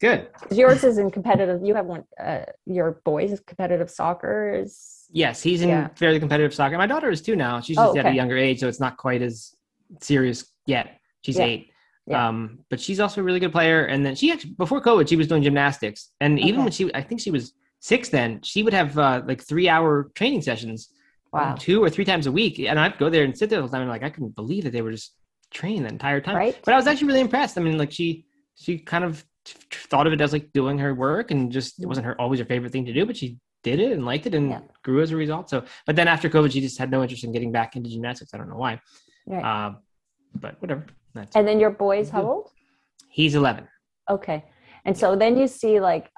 Good. Yours is in competitive. You have one. Uh, your boys is competitive soccer. Is yes, he's in yeah. fairly competitive soccer. My daughter is too now. She's just oh, okay. at a younger age, so it's not quite as serious yet. She's yeah. eight. Yeah. Um, but she's also a really good player. And then she actually before COVID, she was doing gymnastics. And even when she, I think she was six then, she would have uh, like three hour training sessions, wow. two or three times a week. And I'd go there and sit there all the time. And like I couldn't believe that they were just training the entire time. Right. But I was actually really impressed. I mean, like she she kind of thought of it as like doing her work and just it wasn't her always her favorite thing to do, but she did it and liked it and Yeah. grew as a result. So, but then after COVID, she just had no interest in getting back into gymnastics. I don't know why, Right. um, but whatever. That's and then your boys, how old? he's 11. Okay. And so then you see like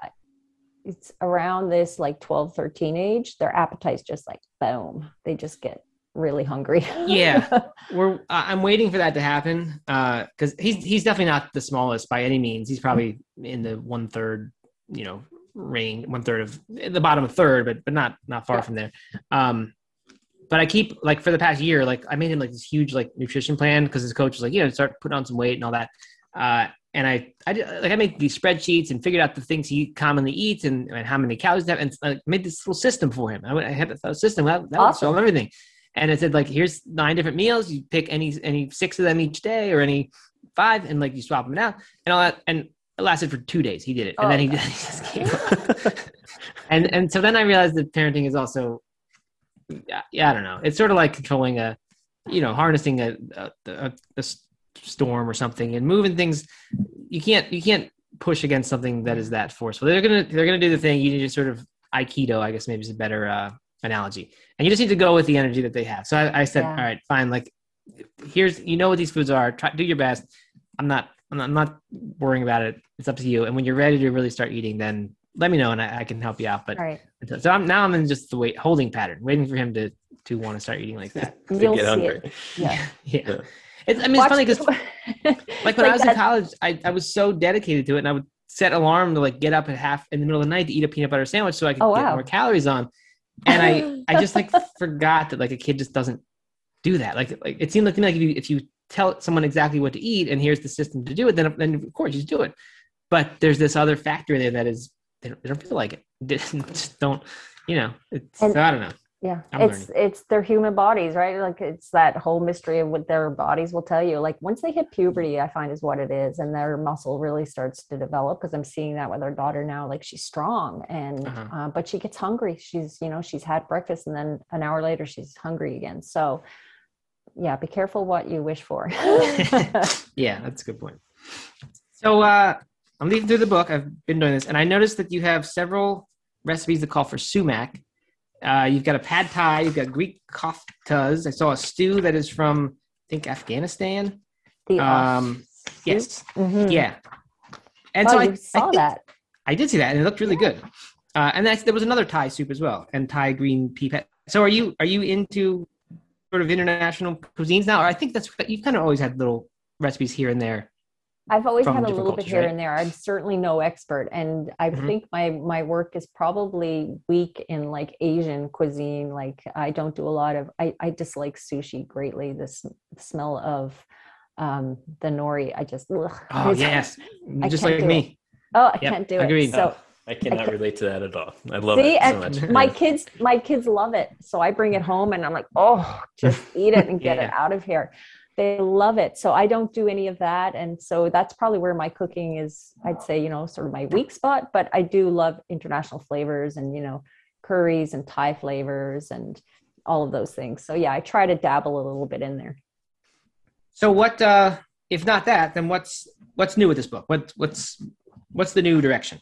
it's around this like 12, 13 age, their appetite's just like boom. They just get really hungry. Yeah. We're I- I'm waiting for that to happen because he's he's definitely not the smallest by any means. He's probably in the one third, you know, range, one third of the bottom of third, but but not not far Yeah. from there. Um, but I keep like for the past year, like I made him like this huge like nutrition plan because his coach was like, you know, start putting on some weight and all that. Uh, and I, I did, like I made these spreadsheets and figured out the things he commonly eats and, and how many calories have, and like, made this little system for him. I, I had a system that, that would Awesome. solve everything. And it said like, here's nine different meals. You pick any any six of them each day, or any five, and like you swap them out and all that. And it lasted for two days. He did it, and Oh, then he, he just gave up. and and so then I realized that parenting is also, yeah, yeah, I don't know. It's sort of like controlling a, you know, harnessing a a storm or something and moving things. You can't you can't push against something that is that forceful. They're gonna they're gonna do the thing. You need to sort of aikido, I guess maybe is a better uh, analogy. And you just need to go with the energy that they have. So I, I said, Yeah. all right, fine. Like, here's you know what these foods are. Try do your best. I'm not I'm not, I'm not worrying about it. It's up to you. And when you're ready to really start eating, then let me know and I, I can help you out. But All right. so I'm now I'm in just the wait holding pattern, waiting for him to to want to start eating like that. You'll get see hungry. it. Yeah. yeah. Yeah. It's, I mean, Watch it's funny because like when I was in college, I, I was so dedicated to it, and I would set alarm to like get up at half in the middle of the night to eat a peanut butter sandwich so I could Oh, get wow. more calories on. And I I just like forgot that like a kid just doesn't do that. Like like it seemed like to me like if you if you tell someone exactly what to eat and here's the system to do it, then then of course you just do it. But there's this other factor in there that is they don't, they don't feel like it. They just don't you know. It's And- so I don't know. Yeah I'm it's it's their human bodies right like it's that whole mystery of what their bodies will tell you like once they hit puberty i find is what it is and their muscle really starts to develop because i'm seeing that with our daughter now like she's strong and Uh-huh. uh, but she gets hungry she's you know she's had breakfast and then an hour later she's hungry again so yeah be careful what you wish for yeah, that's a good point. So uh, I'm leafing through the book. I've been doing this, and I noticed that you have several recipes that call for sumac. Uh, you've got a pad thai. You've got Greek koftas. I saw a stew that is from I think Afghanistan. the Um, yes, Mhm. yeah. And oh, so I, I saw think- that I did see that, and it looked really good. Uh, and that's, there was another Thai soup as well, and Thai green pea. Pet. So are you are you into sort of international cuisines now? Or I think that's you've kind of always had little recipes here and there. I've always had a little bit here right? and there. I'm certainly no expert, and I Mhm. think my my work is probably weak in like Asian cuisine. Like I don't do a lot of. I I dislike sushi greatly. The s- smell of um the nori. I just ugh, Oh it's- yes, I just like do me. Oh, I Yep, can't do agreed. it. So I cannot ca- relate to that at all. I love See, it so much. my kids my kids love it so i bring it home and i'm like oh just eat it and get it out of here they love it so i don't do any of that and so that's probably where my cooking is i'd say you know sort of my weak spot but i do love international flavors and you know curries and thai flavors and all of those things so yeah i try to dabble a little bit in there So what? uh If not that, then what's what's new with this book? What what's what's the new direction?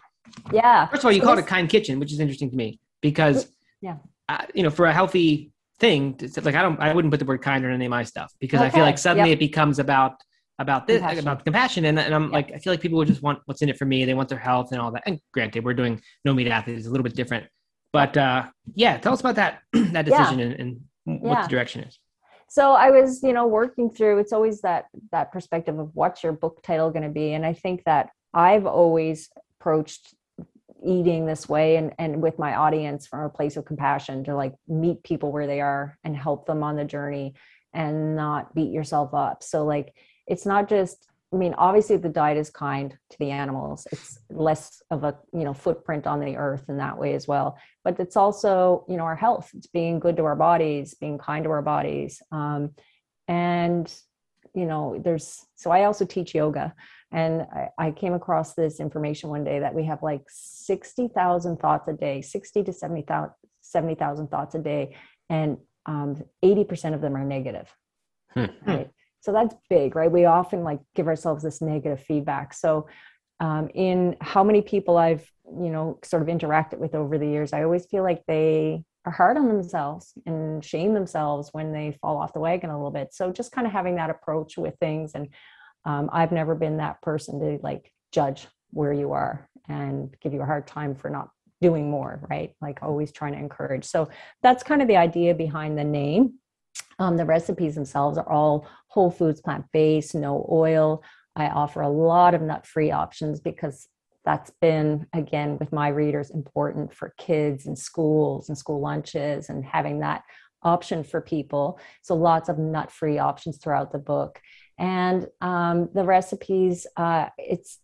yeah First of all, you So called it kind kitchen, which is interesting to me because Yeah. uh, you know, for a healthy thing, it's like I don't, I wouldn't put the word kind in any of my stuff because I feel like suddenly yep. it becomes about about this Compassion. about compassion, and, and I'm like, I feel like people would just want what's in it for me. They want their health and all that. And granted, we're doing no meat athletes, it's a little bit different, but uh yeah, tell us about that that Yeah. decision and, and what Yeah. the direction is. so i was you know working through it's always that that perspective of what's your book title going to be and i think that i've always approached eating this way and and with my audience from a place of compassion to like meet people where they are and help them on the journey and not beat yourself up. So like it's not just i mean obviously the diet is kind to the animals. It's less of a you know footprint on the earth in that way as well. But it's also you know our health. It's being good to our bodies being kind to our bodies. Um, and you know there's so i also teach yoga and I, I came across this information one day that we have like 60,000 thoughts a day 60 to 70,000 70,000 thoughts a day and um, 80% of them are negative Hmm. right so that's big right we often like give ourselves this negative feedback so um, in how many people I've, you know, sort of interacted with over the years, I always feel like they are hard on themselves and shame themselves when they fall off the wagon a little bit. So just kind of having that approach with things. And um, I've never been that person to like judge where you are and give you a hard time for not doing more, right? Like always trying to encourage. So that's kind of the idea behind the name. Um, the recipes themselves are all whole foods, plant based, no oil. I offer a lot of nut free options because that's been again with my readers important for kids and schools and school lunches and having that option for people so lots of nut free options throughout the book and um, the recipes uh, it's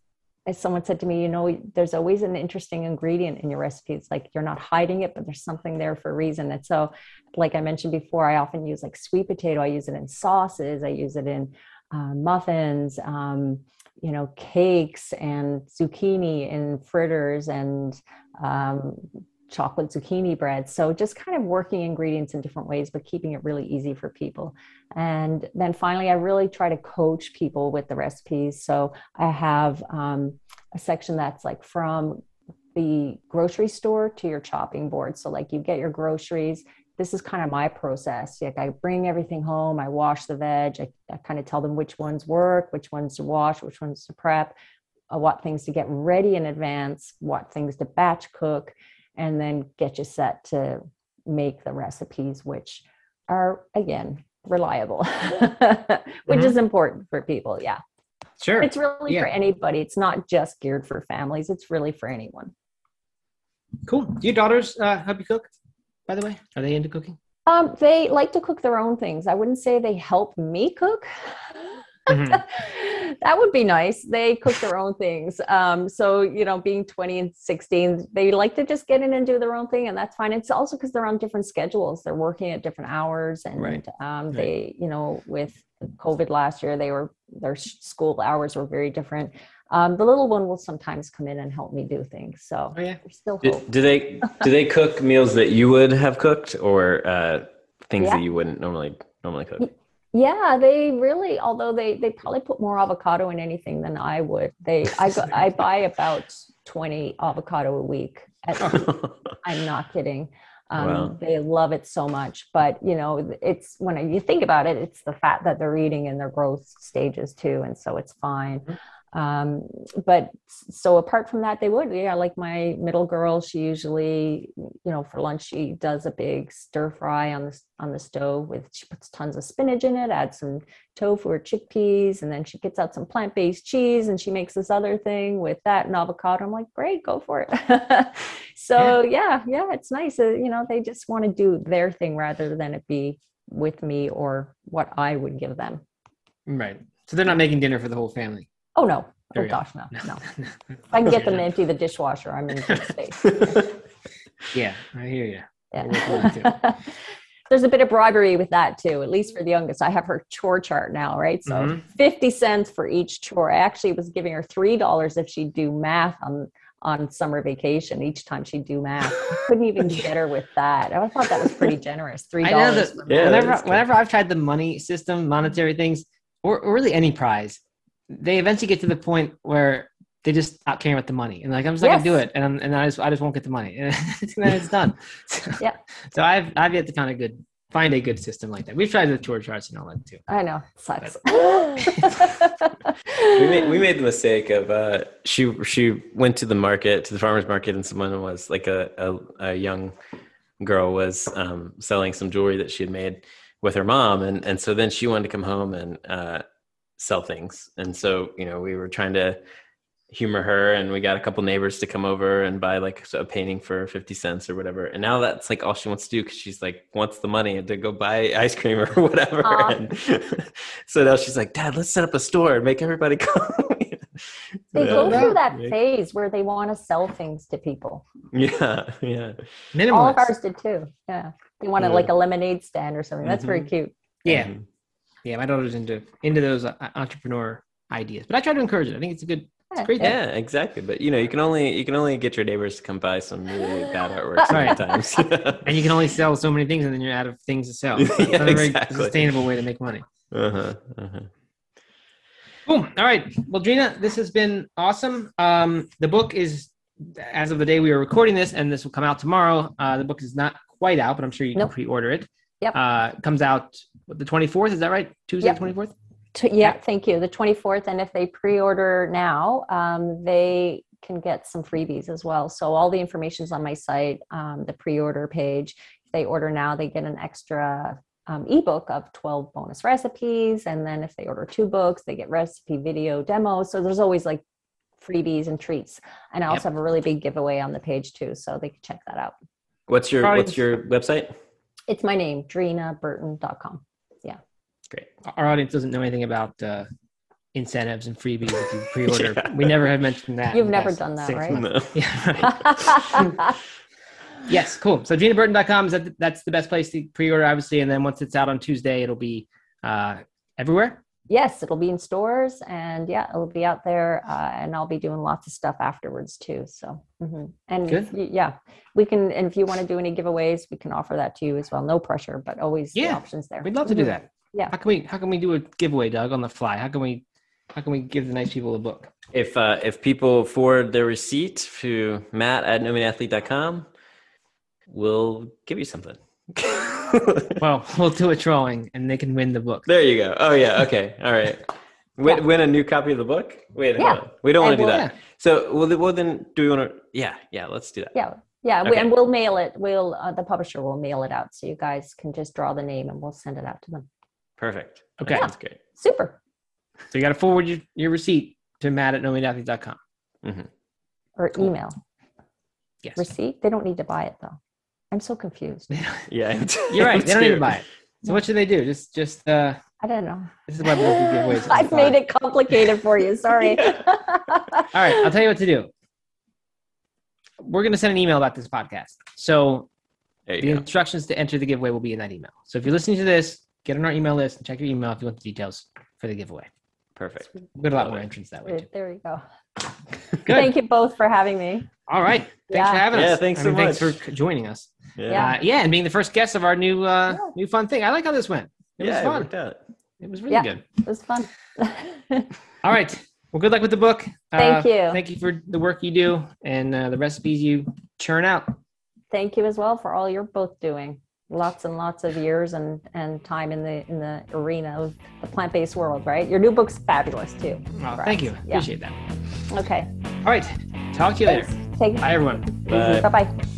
as someone said to me you know there's always an interesting ingredient in your recipes like you're not hiding it but there's something there for a reason. And so like i mentioned before i often use like sweet potato i use it in sauces i use it in uh, muffins um, you know cakes and zucchini and fritters and um, chocolate zucchini bread. So just kind of working ingredients in different ways but keeping it really easy for people. And then finally i really try to coach people with the recipes. So i have um, a section that's like from the grocery store to your chopping board. So like you get your groceries. This is kind of my process. Like I bring everything home, I wash the veg, I, I kind of tell them which ones work, which ones to wash, which ones to prep, uh, what things to get ready in advance, what things to batch cook, and then get you set to make the recipes, which are again reliable, which mm-hmm. is important for people. Yeah. Sure. It's really yeah. for anybody. It's not just geared for families. It's really for anyone. Cool. Do your daughters uh, help you cook? by the way? Are they into cooking? Um, they like to cook their own things. I wouldn't say they help me cook. Mm-hmm. that would be nice. They cook their own things. Um, so, you know, being 20 and 16, they like to just get in and do their own thing, and that's fine. It's also because they're on different schedules. They're working at different hours, and right. um, they, right. you know, with COVID last year, they were their school hours were very different. Um, the little one will sometimes come in and help me do things. So oh, yeah. still do, do, they do they cook meals that you would have cooked or uh, things yeah. that you wouldn't normally normally cook? Yeah, they really. Although they they probably put more avocado in anything than I would. They I go, I buy about twenty avocado a week. At, I'm not kidding. Um, wow. They love it so much, but you know, it's when you think about it, it's the fat that they're eating in their growth stages too, and so it's fine. Mm-hmm um, but so apart from that they would yeah like my middle girl she usually you know for lunch she does a big stir fry on the on the stove with she puts tons of spinach in it adds some tofu or chickpeas and then she gets out some plant-based cheese and she makes this other thing with that and avocado. I'm like great go for it. So yeah. yeah yeah it's nice uh, you know they just want to do their thing rather than it be with me or what i would give them. Right. So they're not making dinner for the whole family Oh no. There oh gosh, no, no. if I can get them to empty the dishwasher, I'm in good space. yeah, I hear you. Yeah. There's a bit of bribery with that too, at least for the youngest. I have her chore chart now, right? So mm-hmm. 50 cents for each chore. I actually was giving her $3 if she'd do math on on summer vacation each time she'd do math. I couldn't even get her with that. I thought that was pretty generous. Three dollars. Yeah, whenever, whenever I've tried the money system, monetary things, or, or really any prize, they eventually get to the point where they just stop caring about the money and like I'm just yes. not gonna do it and I'm, and I just I just won't get the money and then it's done. So, yeah. So I've I've yet to find a good find a good system like that. We've tried the chore charts and all that too. I know sucks. we made we made the mistake of uh, she she went to the market to the farmers market and someone was like a a, a young girl was um, selling some jewelry that she had made with her mom and and so then she wanted to come home and uh, sell things. And so, you know, we were trying to humor her and we got a couple neighbors to come over and buy like a painting for 50 cents or whatever. And now that's like all she wants to do because she's like wants the money to go buy ice cream or whatever. And so now she's like, Dad, let's set up a store and make everybody come. they go through that phase where they want to sell things to people. Yeah, yeah. All of ours did too. Yeah. They wanted yeah. like a lemonade stand or something. That's mm-hmm. very cute. Yeah. Mm-hmm yeah, my daughter's into into those uh, entrepreneur ideas, but I try to encourage it. I think it's a good, it's great. Yeah, thing. exactly. But you know, you can only you can only get your neighbors to come buy some really bad artwork sometimes, and you can only sell so many things, and then you're out of things to sell. It's yeah, not a very exactly. sustainable way to make money. Uh huh. Uh-huh. Boom. All right. Well, Dreena, this has been awesome. Um, the book is, as of the day we are recording this, and this will come out tomorrow. Uh, the book is not quite out, but I'm sure you Nope. can pre-order it. Yep. Uh, comes out the 24th. Is that right? Tuesday, Yep. 24th. T- yeah, thank you. The 24th. And if they pre order now, um, they can get some freebies as well. So all the information's on my site, um, the pre order page. If they order now, they get an extra um, ebook of 12 bonus recipes. And then if they order two books, they get recipe video demos. So there's always like freebies and treats. And I also Yep. have a really big giveaway on the page too. So they can check that out. What's your Probably What's your website? It's my name, dreenaburton.com. Yeah. Great. Our audience doesn't know anything about uh, incentives and freebies if you pre-order. Yeah. We never have mentioned that. You've never done that, right? months. Yeah. Right. yes. Cool. So dreenaburton.com is that that's the best place to pre-order, obviously, and then once it's out on Tuesday, it'll be uh, everywhere. Yes, it'll be in stores and yeah, it'll be out there. Uh, and I'll be doing lots of stuff afterwards too. So, mhm. and if you- yeah, we can, and if you want to do any giveaways, we can offer that to you as well. No pressure, but always the options there. We'd love to do Mhm. that. Yeah. How can we how can we do a giveaway, Doug, on the fly? How can we how can we give the nice people a book? If uh, if people forward their receipt to Matt at nomeatathlete.com, we'll give you something. Well, we'll do a drawing and they can win the book. there you go. Oh yeah. Okay. All right. Win, Yeah. win a new copy of the book. Wait, hold Yeah. on. We don't want to do we'll- that. So well, then- well then, do we want to? Yeah, yeah. Let's do that. Yeah. Yeah. We, and we'll mail it. We'll, uh, the publisher will mail it out. So you guys can just draw the name and we'll send it out to them. Perfect. Okay. That's great. Super. So you got to forward your, your receipt to Matt at nomeatathlete.com. Or Cool. email Yes. receipt. They don't need to buy it though. I'm so confused. Yeah. You're right. They don't need to too. buy it. So what should they do? Just just uh I don't know. this is why book giveaways. are I've made it complicated for you. Sorry. All right, I'll tell you what to do. We're going to send an email about this podcast. So the go. instructions to enter the giveaway will be in that email. So if you're listening to this, get on our email list and check your email if you want the details for the giveaway. Perfect. We'll get a lot Love more it. entrance that way. Too. there you go. Good. Thank you both for having me. All right. Thanks Yeah. for having us. Yeah, thanks I so mean, Thanks much. for joining us. Yeah. Yeah. Uh, yeah, and being the first guest of our new uh, Yeah. new fun thing. I like how this went. It yeah, was it fun. worked out. It was really Yeah. good. It was fun. All right. Well, good luck with the book. Thank Uh, you. Thank you for the work you do and uh, the recipes you churn out. Thank you as well for all you're both doing. Lots and lots of years and, and time in the in the arena of the plant-based world, right? Your new book's fabulous too. Well, thank us. you. Yeah. Appreciate that. Okay. All right. Talk to you later. Take Bye, everyone. Bye. Bye bye.